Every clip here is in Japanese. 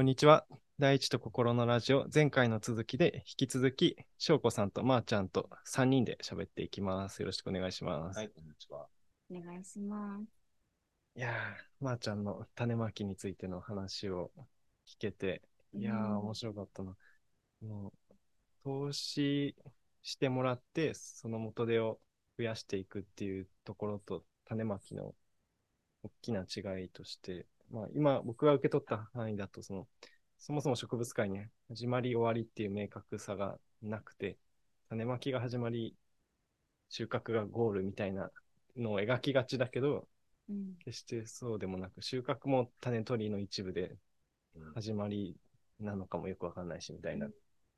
こんにちは。第一と心のラジオ、前回の続きで、引き続き、翔子さんとまーちゃんと3人で喋っていきます。よろしくお願いします。はい、こんにちは。お願いします。いやー、まーちゃんの種まきについての話を聞けて、いやー、うん面白かったな。もう、投資してもらって、その元手を増やしていくっていうところと、種まきの大きな違いとして、まあ、今僕が受け取った範囲だと、その、そもそも植物界に始まり終わりっていう明確さがなくて、種まきが始まり、収穫がゴールみたいなのを描きがちだけど、うん。決してそうでもなく、収穫も種取りの一部でうん。始まりなのかもよくわかんないし、みたいな、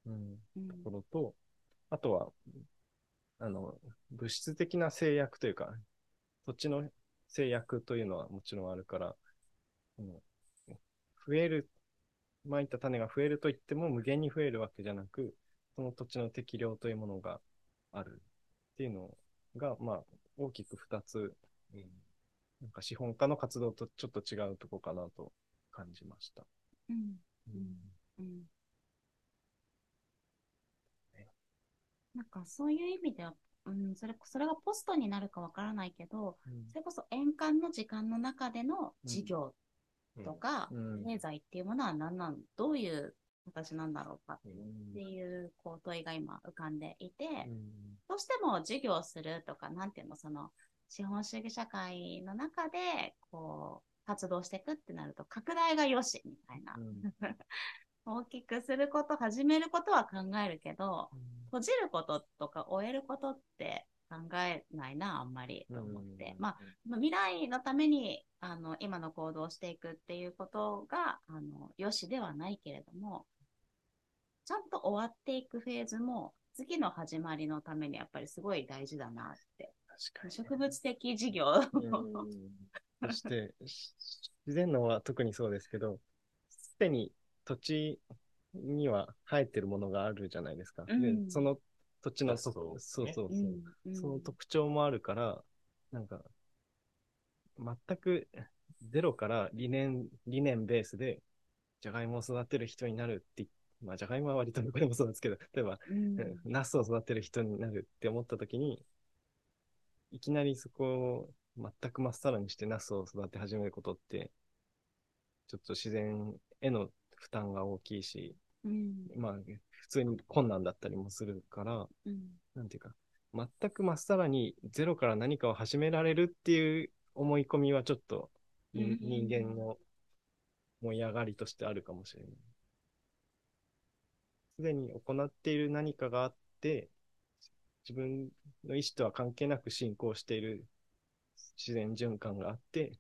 うん。うん。ところと、あとは、あの、物質的な制約というか、そっちの制約というのはもちろんあるから、うん増える、まいた種が増えると言っても無限に増えるわけじゃなく、その土地の適量というものがあるっていうのが、まあ、大きく二つ、うんなんか資本家の活動とちょっと違うとこかなと感じました。うん。うんうん。なんかそういう意味では、うん、それそれがポストになるかわからないけど、それこそ円環の時間の中での事業とか、うん。経済っていうものは何なん、どういう形なんだろうかうんっていうこう問いが今浮かんでいて、うん。どうしても授業するとか、なんていうの、その資本主義社会の中でこう活動していくってなると、拡大がよしみたいな。大きくすること、始めることは考えるけど、閉じることとか終えることって考えないな、あんまりと思って。まあ、まあ未来のためにあの今の行動をしていくっていうことがあのよしではないけれども、ちゃんと終わっていくフェーズも次の始まりのためにやっぱりすごい大事だなって。確かに。植物的事業。うんそして、し自然のは特にそうですけど、すでに土地には生えてるものがあるじゃないですか。うんでその土地のそうとそうそう。その特徴もあるから、なんか、全くゼロから理念、理念ベースで、じゃがいもを育てる人になるって、まあ、じゃがいもは割とどこでもそうですけど、例えば、ナスを育てる人になるって思ったときに、いきなりそこを全くまっさらにしてナスを育て始めることって、ちょっと自然への負担が大きいし、うん。まあ、普通に困難だったりもするから、うんなんていうか、全くまっさらにゼロから何かを始められるっていう思い込みはちょっと、にうん人間の燃え上がりとしてあるかもしれない。すでに行っている何かがあって、自分の意思とは関係なく進行している自然循環があって、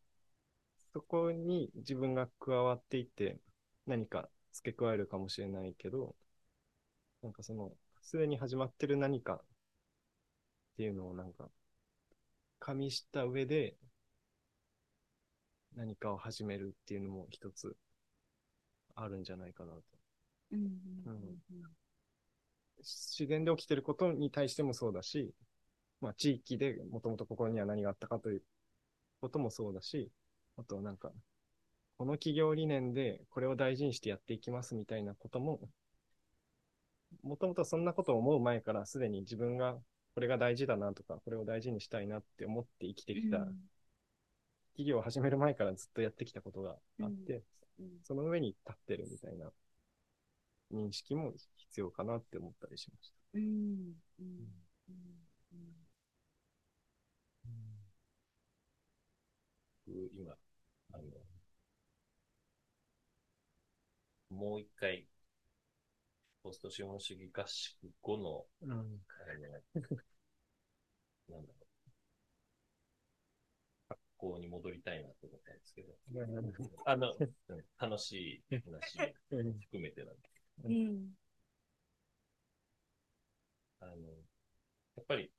そこに自分が加わっていって何か付け加えるかもしれないけど、なんかその、すでに始まってる何かっていうのをなんか、加味した上で、何かを始めるっていうのも一つあるんじゃないかなと。うんうん自然で起きてることに対してもそうだし、まあ地域でもともとここには何があったかということもそうだし、あとはなんか、この企業理念でこれを大事にしてやっていきますみたいなことも、もともとそんなことを思う前からすでに自分がこれが大事だなとか、これを大事にしたいなって思って生きてきた、うん。企業を始める前からずっとやってきたことがあって、うん。その上に立ってるみたいな認識も必要かなって思ったりしました。うん。うん。うん。僕今、あの、もう一回、ポスト資本主義合宿後の、うん。あの、なんだろう。学校に戻りたいなと思ったんですけど、あの、うん楽しい話含めてなんですうん。あの、やっぱり、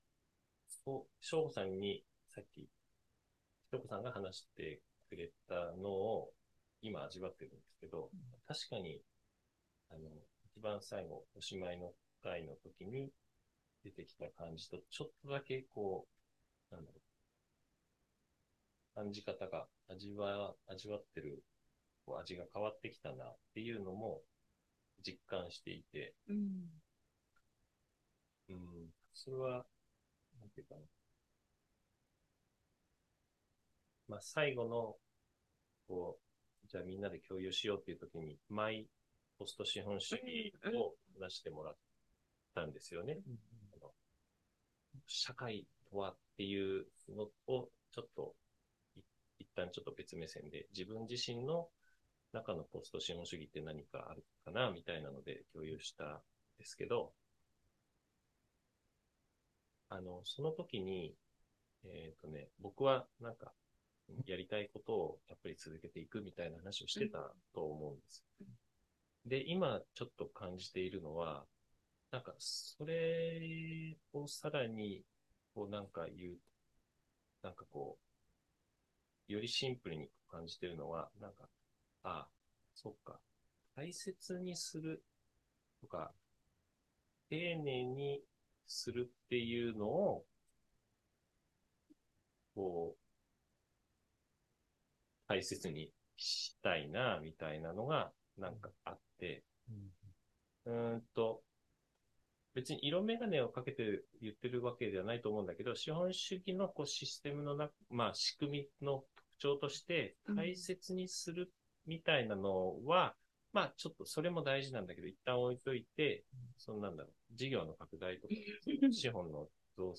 そう、翔吾さんにさっき、翔子さんが話してくれたのを今味わってるんですけど、確かに、あの、一番最後、おしまいの回の時に出てきた感じと、ちょっとだけこう、なんだろう、感じ方が味わ、味わってるこう味が変わってきたなっていうのも実感していて、うん。うん、それは、なんていうかな。まあ、最後の、こう、じゃあみんなで共有しようっていう時に、マイポスト資本主義を出してもらったんですよね。社会とはっていうのを、ちょっと、い一旦ちょっと別目線で、自分自身の中のポスト資本主義って何かあるかな、みたいなので共有したんですけど、あの、その時に、えっ、とね、僕はなんか、やりたいことをやっぱり続けていくみたいな話をしてたと思うんです。で、今ちょっと感じているのは、なんか、それをさらに、こうなんか言う、なんかこう、よりシンプルに感じているのは、なんか、ああ、そっか、大切にするとか、丁寧にするっていうのを、こう、大切にしたいな、みたいなのが、なんかあって、うーんと、別に色眼鏡をかけて言ってるわけではないと思うんだけど、資本主義のこうシステムのな、まあ仕組みの特徴としてうん。大切にするみたいなのは、まあちょっとそれも大事なんだけど、一旦置いといて、そんなんだろう、事業の拡大とか、資本の増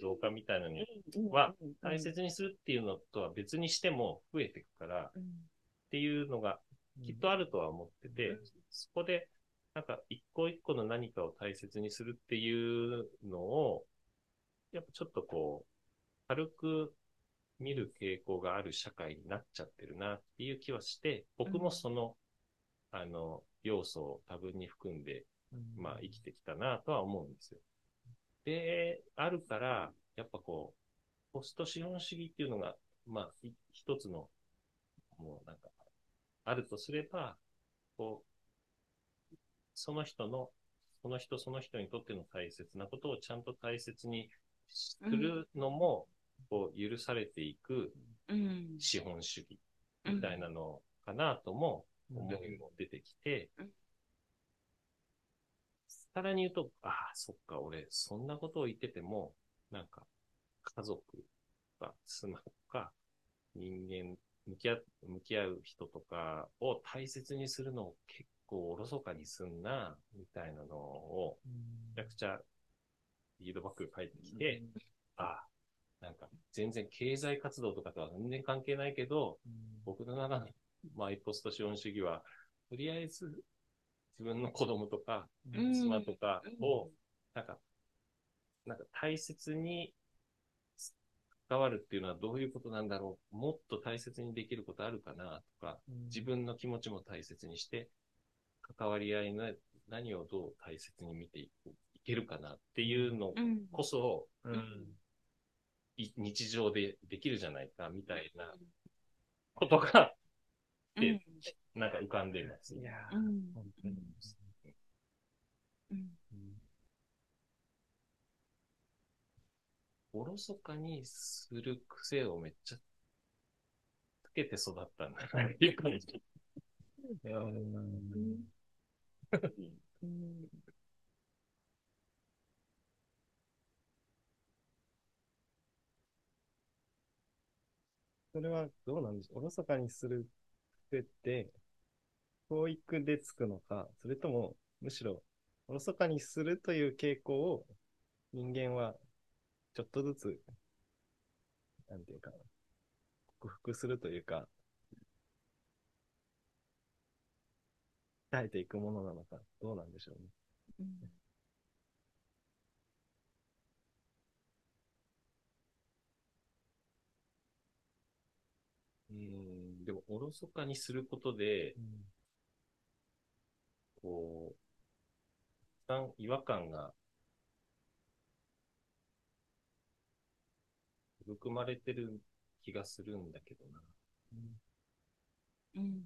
増加みたいなのには大切にするっていうのとは別にしても増えていくからっうん。ていうのがきっとあるとは思ってて、そこで、なんか一個一個の何かを大切にするっていうのを、やっぱちょっとこう、軽く見る傾向がある社会になっちゃってるなっていう気はして、僕もその、あの、要素を多分に含んで、まあ生きてきたなとは思うんですよ。で、あるから、やっぱこう、ポスト資本主義っていうのが、まあ、い一つの、もうなんか、あるとすれば、こう、その人の、その人その人にとっての大切なことをちゃんと大切にするのも、こう、許されていくうん。資本主義みたいなのかなとも思いも出てきてうん、さらに言うと、ああ、そっか、俺、そんなことを言ってても、なんか、家族とか、妻とか、人間、向き合う、向き合う人とかを大切にするのを結構おろそかにすんな、みたいなのを、めちゃくちゃ、フィードバックが返ってきて、ああ、なんか、全然経済活動とかとは全然関係ないけど、僕の中のマイポスト資本主義は、とりあえず自分の子供とか、うん。妻とかをうん、なんか、なんか大切に関わるっていうのはどういうことなんだろう？もっと大切にできることあるかなとか、自分の気持ちも大切にして、関わり合いの何をどう大切に見ていけるかなっていうのうん。こそ、うん。い日常でできるじゃないか、みたいなことが、うん。なんか浮かんでます。いやー、うん。本当に。うん。おろそかにする癖をめっちゃつけて育ったんだなっていう感じ。いや。うん。それはどうなんでしょう。おろそかにする癖って、教育でつくのか、それとも、むしろ、おろそかにするという傾向を、人間は、ちょっとずつ、なんていうかな、克服するというか、鍛えていくものなのか、どうなんでしょうね。うんうん、でも、おろそかにすることで、こう、一旦違和感が含まれてる気がするんだけどな。うん。うん。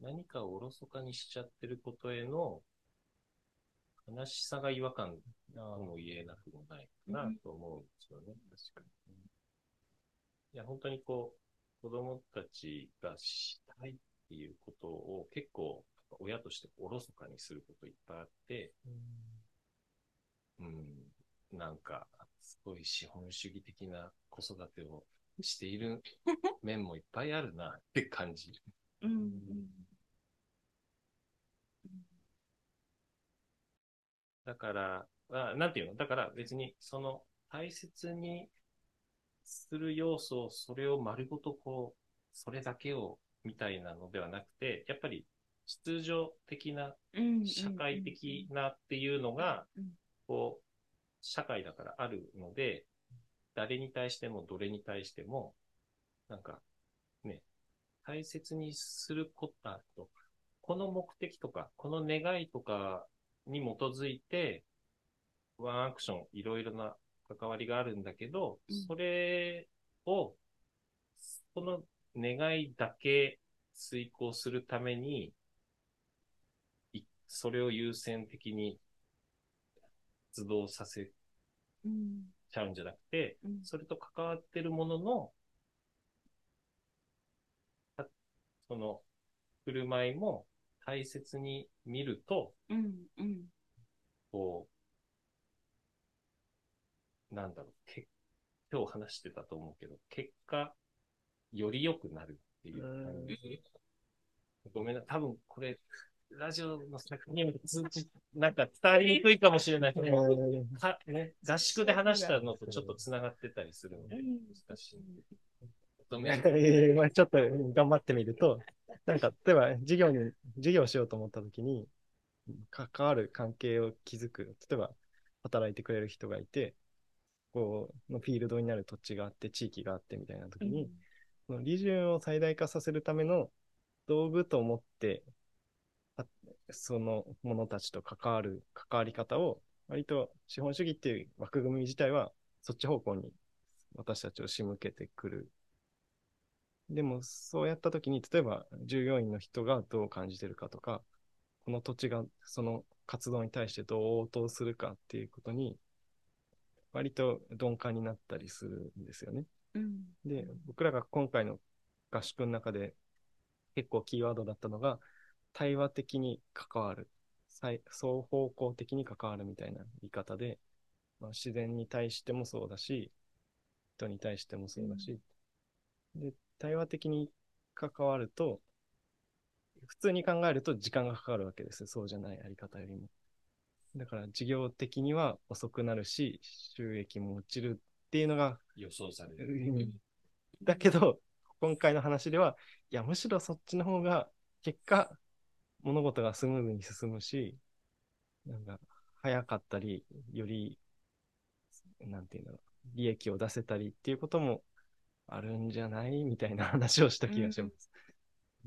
何かをおろそかにしちゃってることへの悲しさが違和感とも言えなくもないかなと思うんですよね。確かに。いや、本当にこう、子供たちがしたいっていうことを結構親としておろそかにすることいっぱいあって、うん、なんか、すごい資本主義的な子育てをしている 面もいっぱいあるなって感じ。うんうんだから、あなんていうの？だから別にその大切にする要素を、それを丸ごとこう、それだけをみたいなのではなくて、やっぱり秩序的な、うん社会的なっていうのがうん、こう、社会だからあるので、誰に対してもどれに対しても、なんか、ね、大切にすること、あと、この目的とか、この願いとかに基づいて、ワンアクション、いろいろな関わりがあるんだけど、うん。それを、この願いだけ遂行するために、いそれを優先的に発動させうんちゃうんじゃなくて、うん。それと関わってるものの、たその、振る舞いも大切に見ると、うんうん。こう、なんだろう、け今日話してたと思うけど、結果、より良くなるっていう感じ。ごめんな、多分これ、ラジオの作品通じ、なんか伝わりにくいかもしれないけど、かね、合宿で話したのとちょっと繋がってたりするので、難しい。まあちょっと頑張ってみると、なんか、例えば授業に、授業をしようと思ったときに、関わる関係を築く、例えば働いてくれる人がいて、こう、のフィールドになる土地があって、地域があってみたいなときに、その利潤を最大化させるための道具と思って、あその者たちと関わる、関わり方を、割と資本主義っていう枠組み自体は、そっち方向に私たちを仕向けてくる。でも、そうやったときに、例えば従業員の人がどう感じてるかとか、この土地がその活動に対してどう応答するかっていうことに、割と鈍感になったりするんですよね。うんで、僕らが今回の合宿の中で結構キーワードだったのが、対話的に関わる、最双方向的に関わるみたいな言い方で、まあ、自然に対してもそうだし、人に対してもそうだし、で、対話的に関わると、普通に考えると時間がかかるわけです。そうじゃないやり方よりも。だから事業的には遅くなるし、収益も落ちるっていうのが予想されうる。んだけど、今回の話では、いや、むしろそっちの方が、結果、物事がスムーズに進むし、なんか、早かったり、より、なんていうんだろう、利益を出せたりっていうこともあるんじゃないみたいな話をした気がします。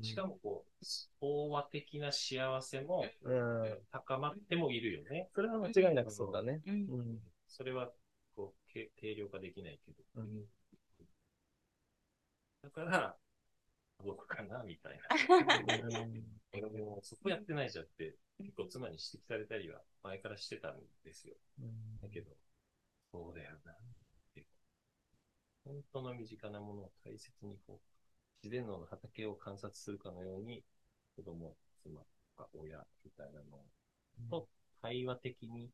しかもこう、飽和的な幸せもうん。高まってもいるよね。それは間違いなくそうだね。うんうん。それは、こう、け定量化できないけど。うんだから、僕かな、みたいな。俺もそこやってないじゃんって、結構妻に指摘されたりは前からしてたんですよ。だけど、そうだよなって。本当の身近なものを大切にこう、自然農の畑を観察するかのように、子供、妻とか親みたいなのと対話的に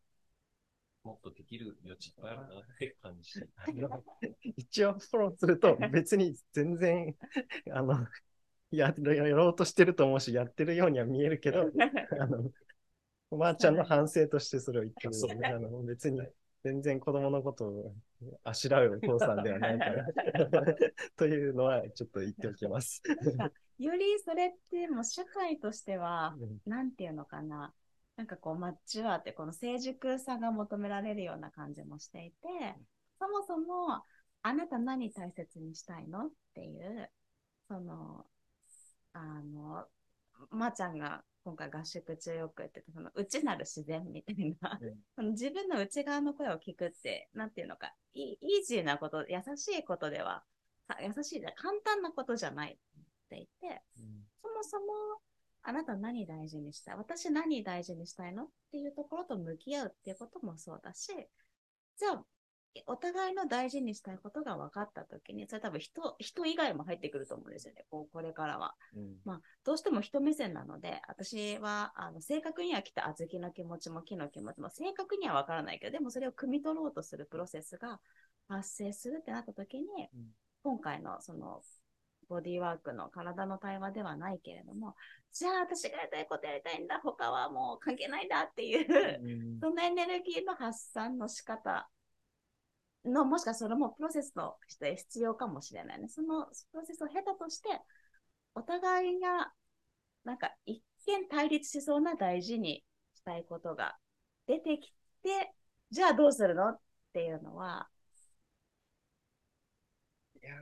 もっとできる余地いっぱいあるなって感じ。一応フォローすると、別に全然、あの、ややろうとしてると思うし、やってるようには見えるけど、あの、おばあちゃんの反省としてそれを言ってるそうあの別に、全然子供のことをあしらうお父さんではないから、というのはちょっと言っておきます。よりそれってもう社会としては、うんなんていうのかな。なんかこう、マッチュアってこの成熟さが求められるような感じもしていて、そもそも、あなた何大切にしたいのっていう、その、あの、まー、ちゃんが今回合宿中よく言ってた、その内なる自然みたいな、うん。その自分の内側の声を聞くって、なんていうのか、イイージーなこと、優しいことでは、か優しいじゃ簡単なことじゃないって言って、そもそも、あなた何大事にしたい？私何大事にしたいの？っていうところと向き合うっていうこともそうだし、じゃあ、お互いの大事にしたいことが分かったときに、それ多分人、人以外も入ってくると思うんですよね、こうこれからは。うん。まあ、どうしても人目線なので、私は、あの、正確には来た小豆の気持ちも木の気持ちも正確には分からないけど、でもそれを汲み取ろうとするプロセスが発生するってなったときに、うん。今回のその、ボディーワークの体の対話ではないけれども、じゃあ私がやりたいことやりたいんだ、他はもう関係ないんだっていう、うん。そのエネルギーの発散の仕方の、もしかしたらもプロセスとして必要かもしれないね。そのプロセスを経たとして、お互いが、なんか一見対立しそうな大事にしたいことが出てきて、じゃあどうするのっていうのは、いやー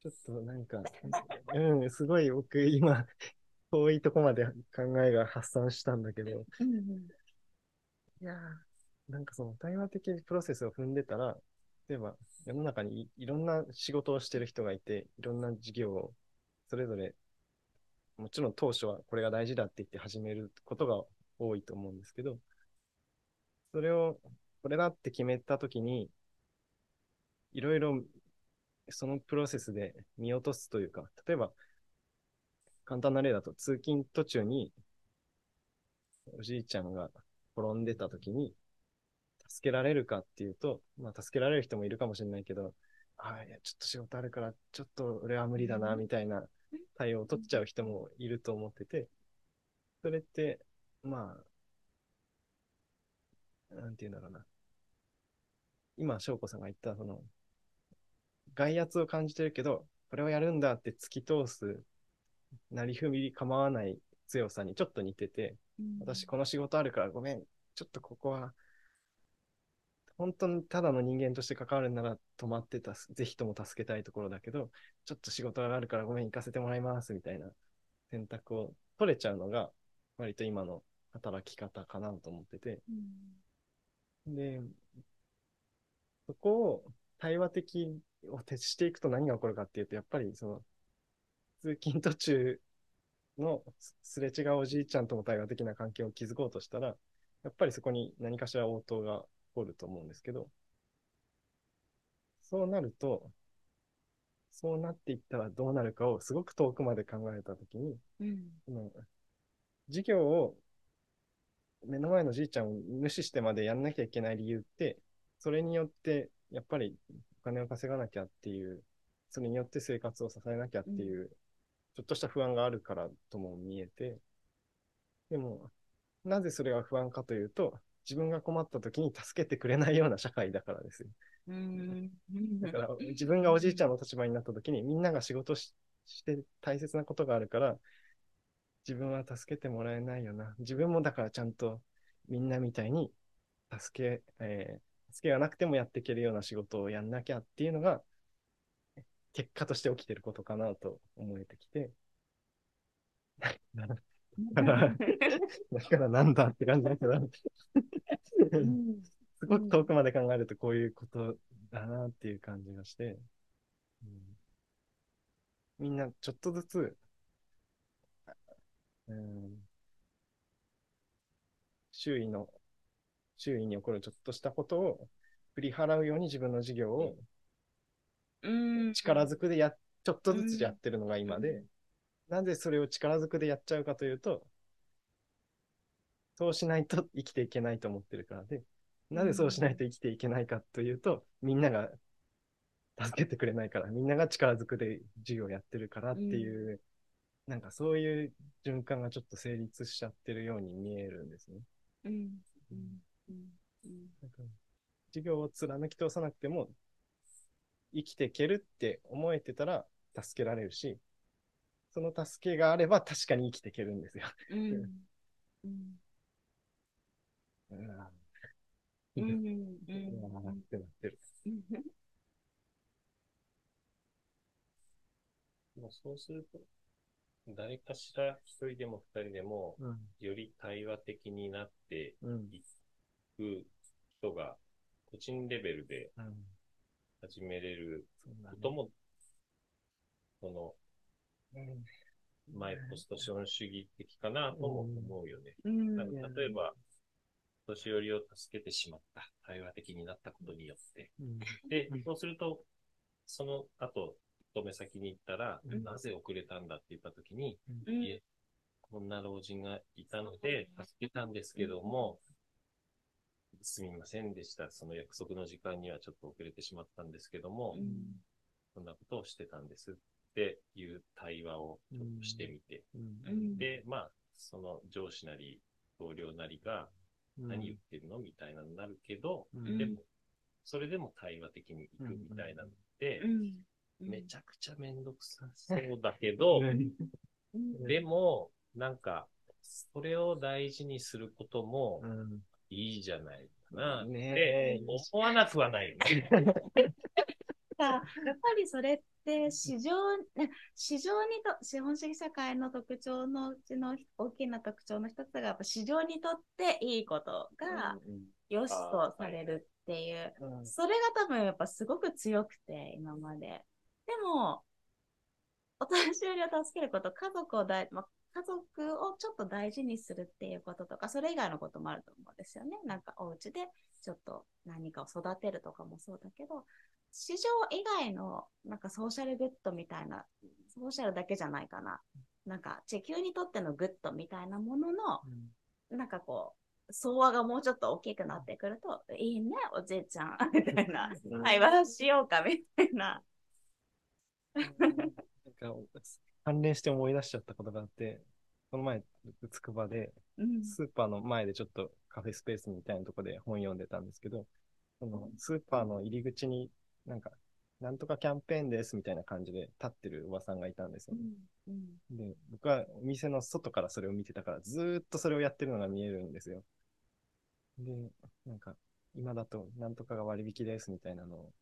ちょっとなんか、うん、すごい僕今、遠いとこまで考えが発散したんだけど、いやーなんかその対話的プロセスを踏んでたら、例えば世の中にいろんな仕事をしてる人がいて、いろんな事業をそれぞれ、もちろん当初はこれが大事だって言って始めることが多いと思うんですけど、それをこれだって決めたときに、いろいろそのプロセスで見落とすというか、例えば、簡単な例だと通勤途中に、おじいちゃんが転んでた時に、助けられるかっていうと、まあ助けられる人もいるかもしれないけど、ああ、いや、ちょっと仕事あるから、ちょっと俺は無理だな、みたいな対応を取っちゃう人もいると思ってて、それって、まあ、なんて言うんだろうな。今、翔子さんが言った、その、外圧を感じてるけど、これをやるんだって突き通す、なりふみ構わない強さにちょっと似てて、私この仕事あるからごめん、ちょっとここは、本当にただの人間として関わるなら止まってたす、ぜひとも助けたいところだけど、ちょっと仕事があるからごめん、行かせてもらいます、みたいな選択を取れちゃうのが、割と今の働き方かなと思ってて、で、そこを対話的を徹していくと何が起こるかっていうと、やっぱりその、通勤途中のすすれ違うおじいちゃんとも対話的な関係を築こうとしたら、やっぱりそこに何かしら応答が起こると思うんですけど、そうなると、そうなっていったらどうなるかをすごく遠くまで考えたときに、うん。その授業を目の前のじいちゃんを無視してまでやんなきゃいけない理由って、それによってやっぱりお金を稼がなきゃっていう、それによって生活を支えなきゃっていう、ちょっとした不安があるからとも見えて、でも、なぜそれが不安かというと、自分が困った時に助けてくれないような社会だからですよ。うんだから自分がおじいちゃんの立場になった時にみんなが仕事しして大切なことがあるから自分は助けてもらえないよな。自分もだからちゃんとみんなみたいに助け、えー助けがなくてもやっていけるような仕事をやんなきゃっていうのが結果として起きてることかなと思えてきて。だから、なんだって感じだけど、すごく遠くまで考えるとこういうことだなっていう感じがして、うん。みんなちょっとずつ、うん、周囲の、周囲に起こるちょっとしたことを振り払うように自分の事業をうん。力ずくでや、ちょっとずつやってるのが今で、なぜそれを力ずくでやっちゃうかというと、そうしないと生きていけないと思ってるからで、なぜそうしないと生きていけないかというと、みんなが助けてくれないから、みんなが力ずくで授業をやってるからっていう、なんかそういう循環がちょっと成立しちゃってるように見えるんですね。うん。うん。うん。うんなんか授業を貫き通さなくても、生きていけるって思えてたら助けられるし、その助けがあれば確かに生きていけるんですよ。うん。うん。うん。うん。ううん。ってなってる。もうそうすると、誰かしら一人でも二人でも、うん。より対話的になってうん。いく人が、個人レベルでうん。始めれることも、その、うんマイポスト資本主義的かなとも思うよね。うん。例えば、年寄りを助けてしまった。対話的になったことによって。うん。で、そうすると、その後、勤め先に行ったら、うん。なぜ遅れたんだって言ったときに、こんな老人がいたので、助けたんですけども、すみませんでした。その約束の時間にはちょっと遅れてしまったんですけども、うん。そんなことをしてたんです。っていう対話をちょっとしてみて、うん。うん。で、まあ、その上司なり、同僚なりが何言ってるのみたいなのになるけど、うん。でも、それでも対話的に行くみたいなのって、うん。めちゃくちゃめんどくさそうだけど、うん。でも、なんか、それを大事にすることもうん。いいじゃないかなって思わなくはないよね。さやっぱりそれって市場、ね市場にと、資本主義社会の特徴のうちの大きな特徴の一つが、やっぱ市場にとっていいことが良しとされるっていう、うんそれが多分やっぱすごく強くて、今まで。でも、お年寄りを助けること、家族を大、まあ、家族をちょっと大事にするっていうこととか、それ以外のこともあると思うんですよね。なんかお家でちょっと何かを育てるとかもそうだけど、市場以外のなんか social good みたいな、 social だけじゃないかな。なんか地球にとっての good みたいなものの、なんかこう、総和がもうちょっと大きくなってくると、いいね、おじいちゃん、みたいな。うん会話しようか、みたいな。なんか関連して思い出しちゃったことがあって、この前、つくばで、うん。スーパーの前でちょっとカフェスペースみたいなとこで本読んでたんですけど、そのスーパーの入り口になんか、なんとかキャンペーンですみたいな感じで立ってるおばさんがいたんですよね。うん。で、僕はお店の外からそれを見てたから、ずーっとそれをやってるのが見えるんですよ。で、なんか、今だとなんとかが割引ですみたいなのを、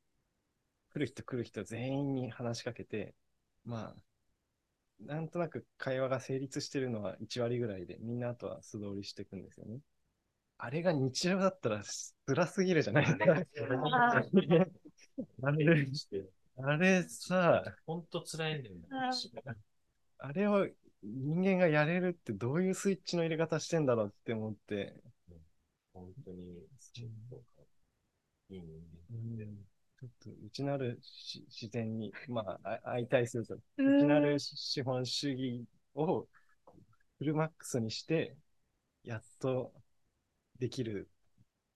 来る人来る人全員に話しかけて、まあ、なんとなく会話が成立してるのは1割ぐらいで、みんなあとは素通りしていくんですよね。あれが日常だったら辛すぎるじゃないですか。ああれ、あれさ、ほんと辛いんだよね。あれを人間がやれるってどういうスイッチの入れ方してんだろうって思って、本当に、ちょっと、いい人ちょっと内なるし自然に、まあ、あ相対すると、うん。内なる資本主義をフルマックスにして、やっとできる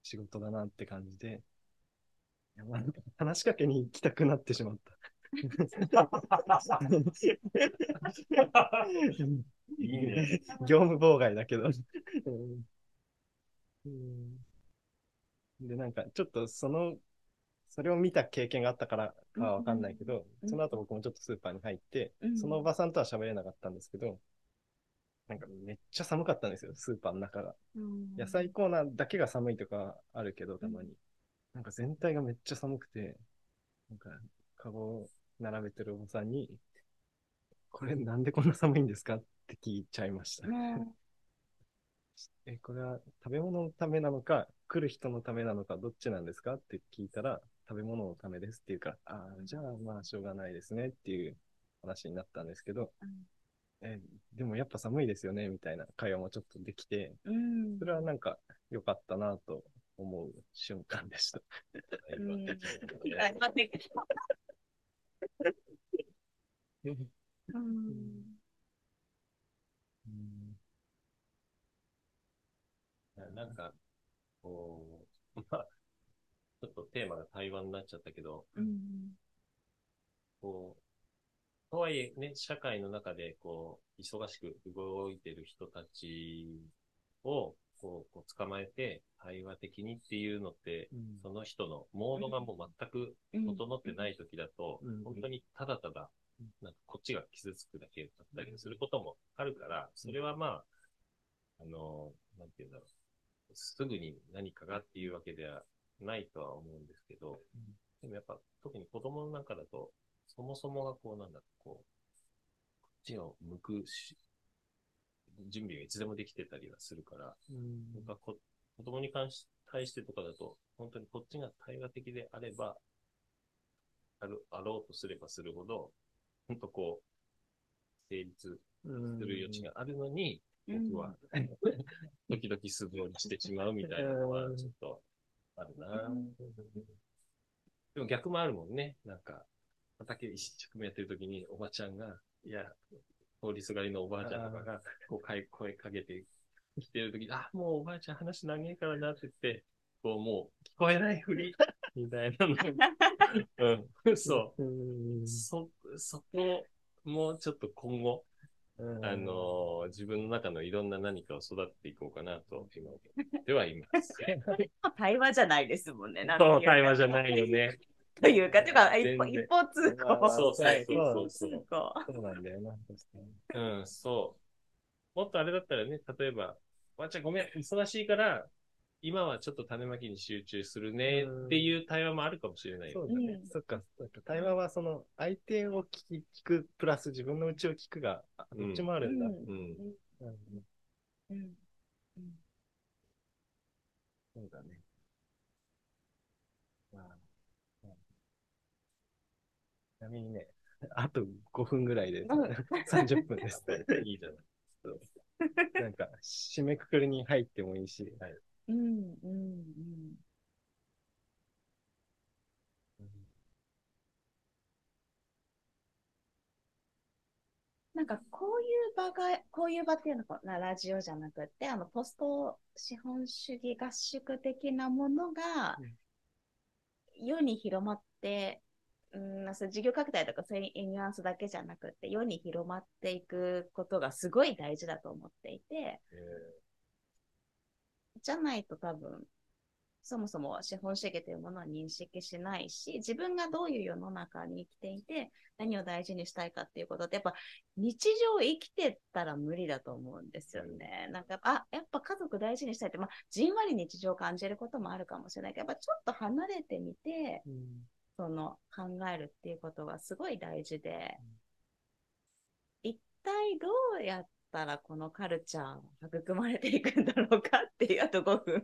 仕事だなって感じで、話しかけに行きたくなってしまった。いいね。業務妨害だけど。うんで、なんか、ちょっとその、それを見た経験があったからかはわかんないけど、うんその後僕もちょっとスーパーに入って、うんそのおばさんとは喋れなかったんですけど、なんかめっちゃ寒かったんですよ、スーパーの中が。うん野菜コーナーだけが寒いとかあるけど、たまに。なんか全体がめっちゃ寒くて、なんか、カゴを並べてるおばさんに、これなんでこんな寒いんですかって聞いちゃいました。ね。え、これは食べ物のためなのか、来る人のためなのか、どっちなんですかって聞いたら、食べ物のためですって言うから、ああ、じゃあまあしょうがないですねっていう話になったんですけど、うん。え、でもやっぱ寒いですよねみたいな会話もちょっとできて、うん。それはなんか良かったなと思う瞬間でした。うん。あ待ってうんうん。なんか、こう、まあ、ちょっとテーマが対話になっちゃったけど、うん。こう、とはいえね、社会の中で、こう、忙しく動いてる人たちを、こう、こう捕まえて、対話的にっていうのって、その人のモードがもう全くうん。整ってない時だと、うん。本当にただただ、なんかこっちが傷つくだけだったりすることもあるから、それはまあ、あの、なんていうんだろう。すぐに何かがっていうわけではないとは思うんですけど、でもやっぱ特に子供の中だと、そもそもがこうなんだ、こう、こっちを向くし、準備がいつでもできてたりはするから、うん僕はこ子供に関し対してとかだと、本当にこっちが対話的であれば、ある、あろうとすればするほど、本当こう、成立する余地があるのに、僕は。時々素通りしてしまうみたいなのは、ちょっと、あるな。でも逆もあるもんね。なんか、畑一生懸命やってる時に、おばちゃんが、いや、通りすがりのおばあちゃんとかが、こう、声声かけてきてる時に、あ、もうおばあちゃん話長いからなって言って、こう、もう、聞こえないふり、みたいなの。うん、そう。うんそ、そこ、もうちょっと今後、あのー自分の中のいろんな何かを育てていこうかなと、今思ってはいます。対話じゃないですもんね。なんそう、対話じゃい。ないよね。というか、ていうか、一方一方通まあ行。そうそうはいそうそう通行。そうなんだよな。確かにうん、そう。もっとあれだったらね、例えば、わっちゃんごめん、忙しいから、今はちょっと種まきに集中するねっていう対話もあるかもしれないよ。そうだね。うんそっか、そっか対話はその相手を聞き聞くプラス自分の内を聞くが、あどっちもあるんだ。ううんそうだね。まあ、うんちなみにね、あと5分ぐらいでうん30分です。いいじゃない。なんか、締めくくりに入ってもいいし。はいうんうんうんなんかこういう場が、こういう場っていうのはなラジオじゃなくて、あのポスト資本主義合宿的なものが世に広まって、うん、そう事業拡大とかそういうニュアンスだけじゃなくて、世に広まっていくことがすごい大事だと思っていて、じゃないと多分、そもそも資本主義というものを認識しないし、自分がどういう世の中に生きていて、何を大事にしたいかっていうことって、やっぱ日常生きてたら無理だと思うんですよね。なんか、あ、やっぱ家族大事にしたいって、まあ、じんわり日常を感じることもあるかもしれないけど、やっぱちょっと離れてみて、その考えるっていうことがすごい大事で、一体どうやったらこのカルチャーが育まれていくんだろうかっていう、あと5分。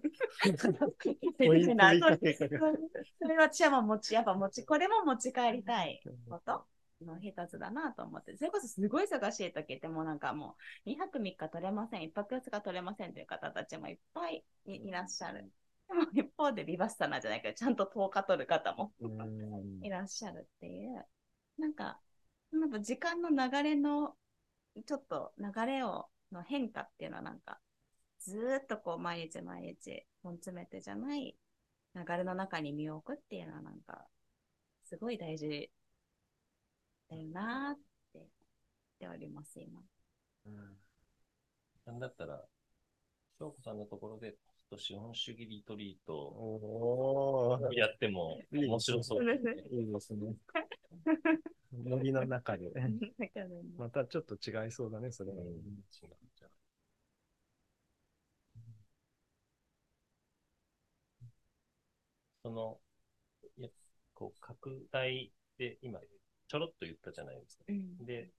それは私はもう持ち、やっぱ持ち、これも持ち帰りたいことの一つだなと思って、それこそすごい忙しい時ってもうなんかもう2泊3日取れません、1泊2日取れませんという方たちもいっぱいいいらっしゃる。で も一方でビバッサナじゃないけど、ちゃんと10日取る方もうん。いらっしゃるっていう、なんか、なんか時間の流れの、ちょっと流れを、の変化っていうのはなんか、ずーっとこう毎日毎日本詰めてじゃない流れの中に身を置くっていうのはなんか、すごい大事だよなーって言っております、今。なんだったら、翔子さんのところで、ポスト資本主義リトリートやっても面白そうですね。いいですね。森の中で。またちょっと違いそうだね、それは。うん違うじゃんその、いや、こう、拡大で、今、ちょろっと言ったじゃないですか。うんで、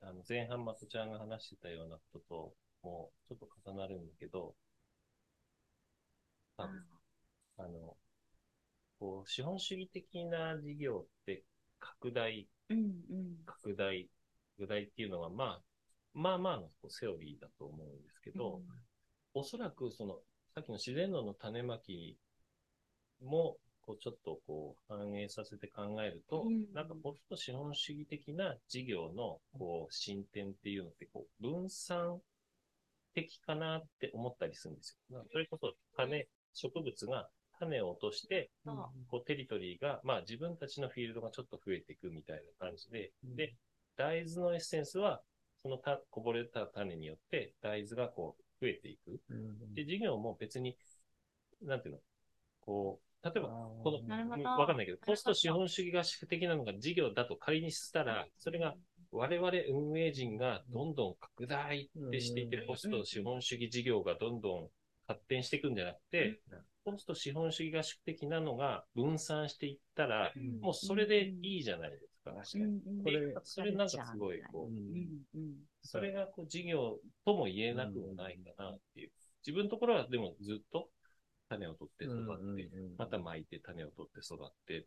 あの、前半まこちゃんが話してたようなことと、もう、ちょっと重なるんだけど、ああの、こう、資本主義的な事業って、拡大、うんうん。拡大、拡大っていうのは、まあ、まあまあのこうセオリーだと思うんですけど、おそらくその、さっきの自然農の種まきも、こうちょっとこう反映させて考えると、うん。なんかポスト資本主義的な事業のこう進展っていうのってこう分散的かなって思ったりするんですよ。まあそれこそ種、植物が種を落として、そうこうテリトリーが、まあ自分たちのフィールドがちょっと増えていくみたいな感じで、うん。で、大豆のエッセンスは、そのたこぼれた種によって大豆がこう増えていく。うん。で、事業も別に、なんていうの、こう、例えば、この、かんないけど、ポスト資本主義合宿的なのが事業だと仮にしたら、それが我々運営陣がどんどん拡大ってしていってうん、ポスト資本主義事業がどんどん発展していくんじゃなくて、ポスト資本主義合宿的なのが分散していったら、うん。もうそれでいいじゃないですか。確かに。これそれなんかすごい、こう、それがこう事業とも言えなくもないかなっていう。自分のところはでもずっと種を取って育って、また巻いて種を取って育って、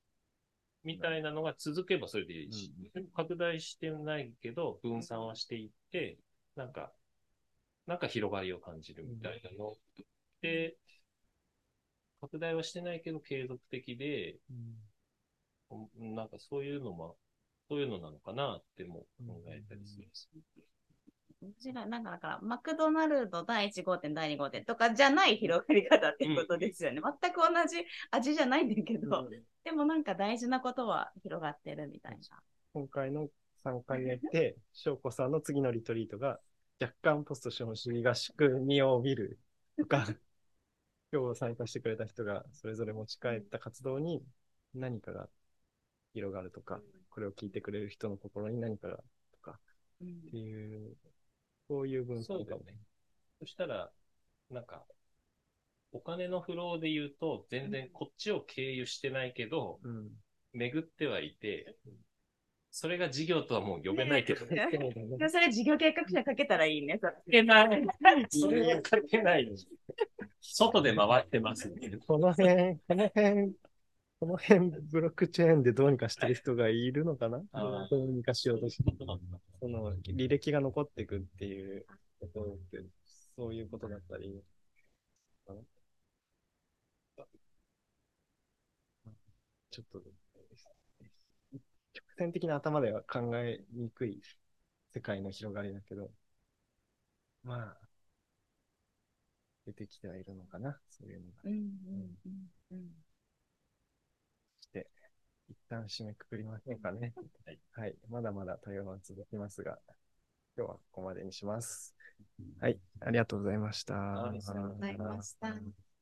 みたいなのが続けばそれでいいし、拡大してないけど分散はしていって、なんか、なんか広がりを感じるみたいなの。で、拡大はしてないけど継続的で、なんかそういうのも、そういうのなのかなっても考えたりするし。うちら、なんかだから、マクドナルド第1号店、第2号店とかじゃない広がり方っていうことですよね。全く同じ味じゃないんだけど、でもなんか大事なことは広がってるみたいな。今回の3回目で、翔子さんの次のリトリートが、若干ポスト資本主義が仕組みを見るとか、今日参加してくれた人がそれぞれ持ち帰った活動に何かが広がるとか、これを聞いてくれる人の心に何かがとかうんっていう、こういう分析かもね。そしたら、なんか、お金のフローで言うと、全然こっちを経由してないけど、うん。巡ってはいて、それが事業とはもう呼べないけど、ねそれ事業計画書にかけたらいいね。それない。それは関係ないよ。外で回ってますね。この辺、この辺、この辺、ブロックチェーンでどうにかしてる人がいるのかな？どうにかしようとして。その、履歴が残っていくっていうことって、そういうことだったり、ちょっと、極端的な頭では考えにくい世界の広がりだけど、まあ、出てきてはいるのかな、そういうのが。うんうんうんうんして、一旦締めくくりましょうかね。はい。はい。まだまだ対話は続きますが、今日はここまでにします。はい。ありがとうございました。ありがとうございました